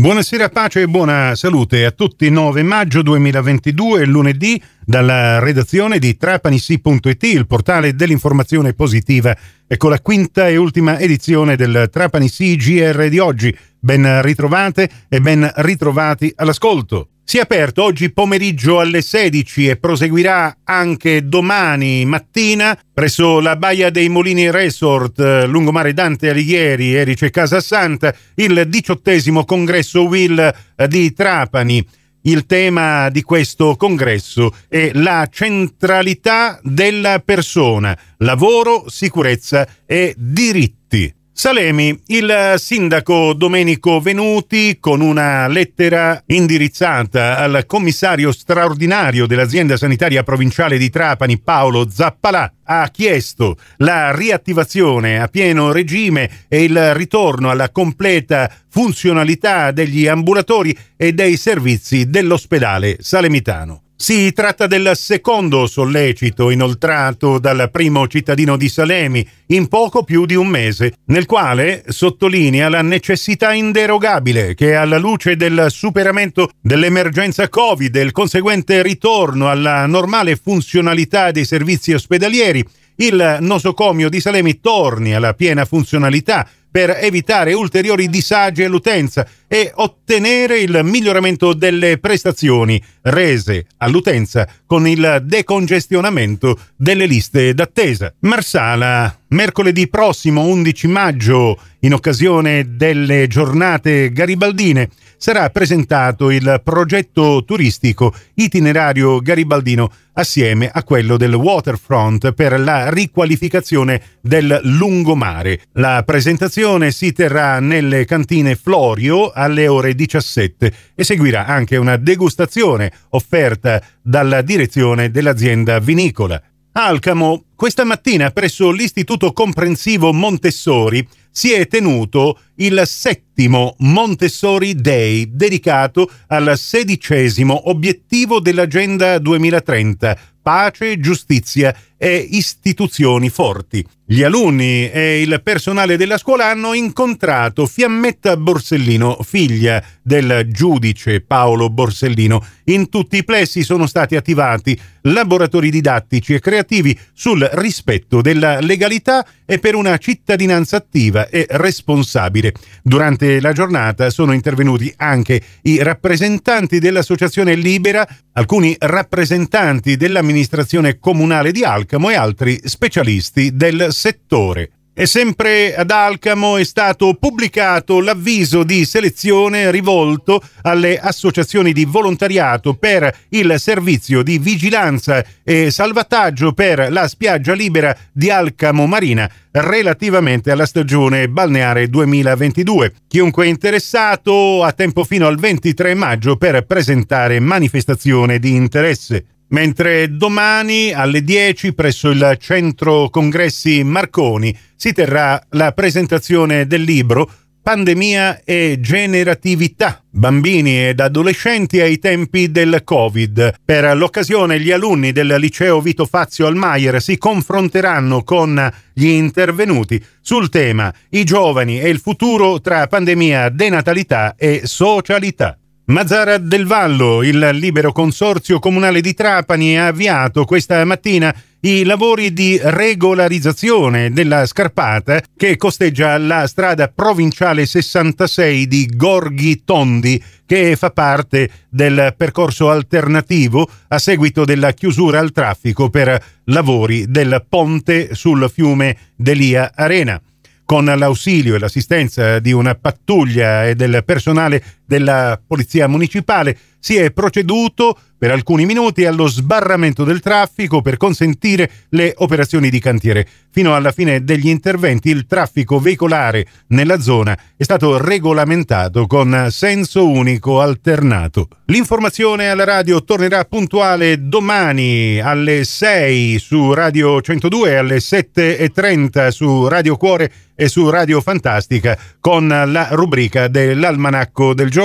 Buonasera, pace e buona salute a tutti. 9 maggio 2022, lunedì, dalla redazione di trapanisi.it, il portale dell'informazione positiva. Ecco la quinta e ultima edizione del Trapanisi GR di oggi. Ben ritrovate e ben ritrovati all'ascolto. Si è aperto oggi pomeriggio alle 16 e proseguirà anche domani mattina presso la Baia dei Molini Resort, eh, lungomare Dante Alighieri, Erice Casa Santa, il diciottesimo congresso Will eh, di Trapani. Il tema di questo congresso è la centralità della persona, lavoro, sicurezza e diritti. Salemi, il sindaco Domenico Venuti, con una lettera indirizzata al commissario straordinario dell'azienda sanitaria provinciale di Trapani, Paolo Zappalà, ha chiesto la riattivazione a pieno regime e il ritorno alla completa funzionalità degli ambulatori e dei servizi dell'ospedale salemitano. Si tratta del secondo sollecito inoltrato dal primo cittadino di Salemi in poco più di un mese, nel quale sottolinea la necessità inderogabile che alla luce del superamento dell'emergenza Covid e il conseguente ritorno alla normale funzionalità dei servizi ospedalieri, il nosocomio di Salemi torni alla piena funzionalità per evitare ulteriori disagi all'utenza e ottenere il miglioramento delle prestazioni rese all'utenza con il decongestionamento delle liste d'attesa. Marsala, mercoledì prossimo 11 maggio, in occasione delle giornate garibaldine, sarà presentato il progetto turistico itinerario garibaldino assieme a quello del waterfront per la riqualificazione del lungomare. La presentazione si terrà nelle cantine Florio alle ore 17 e seguirà anche una degustazione offerta dalla direzione dell'azienda vinicola. Alcamo, questa mattina presso l'Istituto Comprensivo Montessori si è tenuto il settimo Montessori Day dedicato al sedicesimo obiettivo dell'Agenda 2030, pace, giustizia e istituzioni forti. Gli alunni e il personale della scuola hanno incontrato Fiammetta Borsellino, figlia del giudice Paolo Borsellino. In tutti i plessi sono stati attivati laboratori didattici e creativi sul rispetto della legalità e per una cittadinanza attiva e responsabile. Durante la giornata sono intervenuti anche i rappresentanti dell'Associazione Libera, alcuni rappresentanti dell'amministrazione comunale di Alcamo e altri specialisti del settore. E sempre ad Alcamo è stato pubblicato l'avviso di selezione rivolto alle associazioni di volontariato per il servizio di vigilanza e salvataggio per la spiaggia libera di Alcamo Marina relativamente alla stagione balneare 2022. Chiunque interessato ha tempo fino al 23 maggio per presentare manifestazione di interesse mentre domani alle 10 presso il centro congressi Marconi si terrà la presentazione del libro Pandemia e generatività, bambini ed adolescenti ai tempi del Covid. Per l'occasione gli alunni del liceo Vito Fazio Almayer si confronteranno con gli intervenuti sul tema I giovani e il futuro tra pandemia, denatalità e socialità. Mazzara del Vallo, il libero consorzio comunale di Trapani, ha avviato questa mattina i lavori di regolarizzazione della scarpata che costeggia la strada provinciale 66 di Gorghi Tondi, che fa parte del percorso alternativo a seguito della chiusura al traffico per lavori del ponte sul fiume Delia Arena. Con l'ausilio e l'assistenza di una pattuglia e del personale della Polizia Municipale si è proceduto per alcuni minuti allo sbarramento del traffico per consentire le operazioni di cantiere. Fino alla fine degli interventi il traffico veicolare nella zona è stato regolamentato con senso unico alternato. L'informazione alla radio tornerà puntuale domani alle 6 su Radio 102 alle 7.30 su Radio Cuore e su Radio Fantastica con la rubrica dell'almanacco del giorno.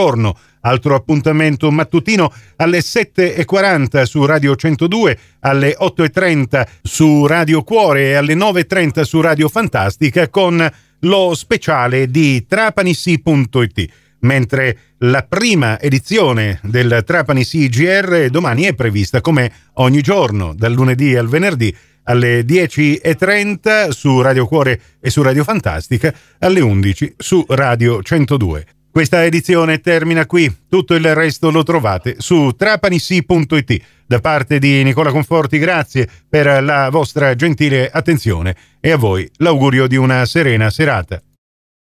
Altro appuntamento mattutino alle 7.40 su Radio 102, alle 8.30 su Radio Cuore e alle 9.30 su Radio Fantastica con lo speciale di trapanissi.it. mentre la prima edizione del Trapani CGR domani è prevista come ogni giorno, dal lunedì al venerdì alle 10.30 su Radio Cuore e su Radio Fantastica, alle 11 su Radio 102. Questa edizione termina qui, tutto il resto lo trovate su trapanissi.it. Da parte di Nicola Conforti grazie per la vostra gentile attenzione e a voi l'augurio di una serena serata.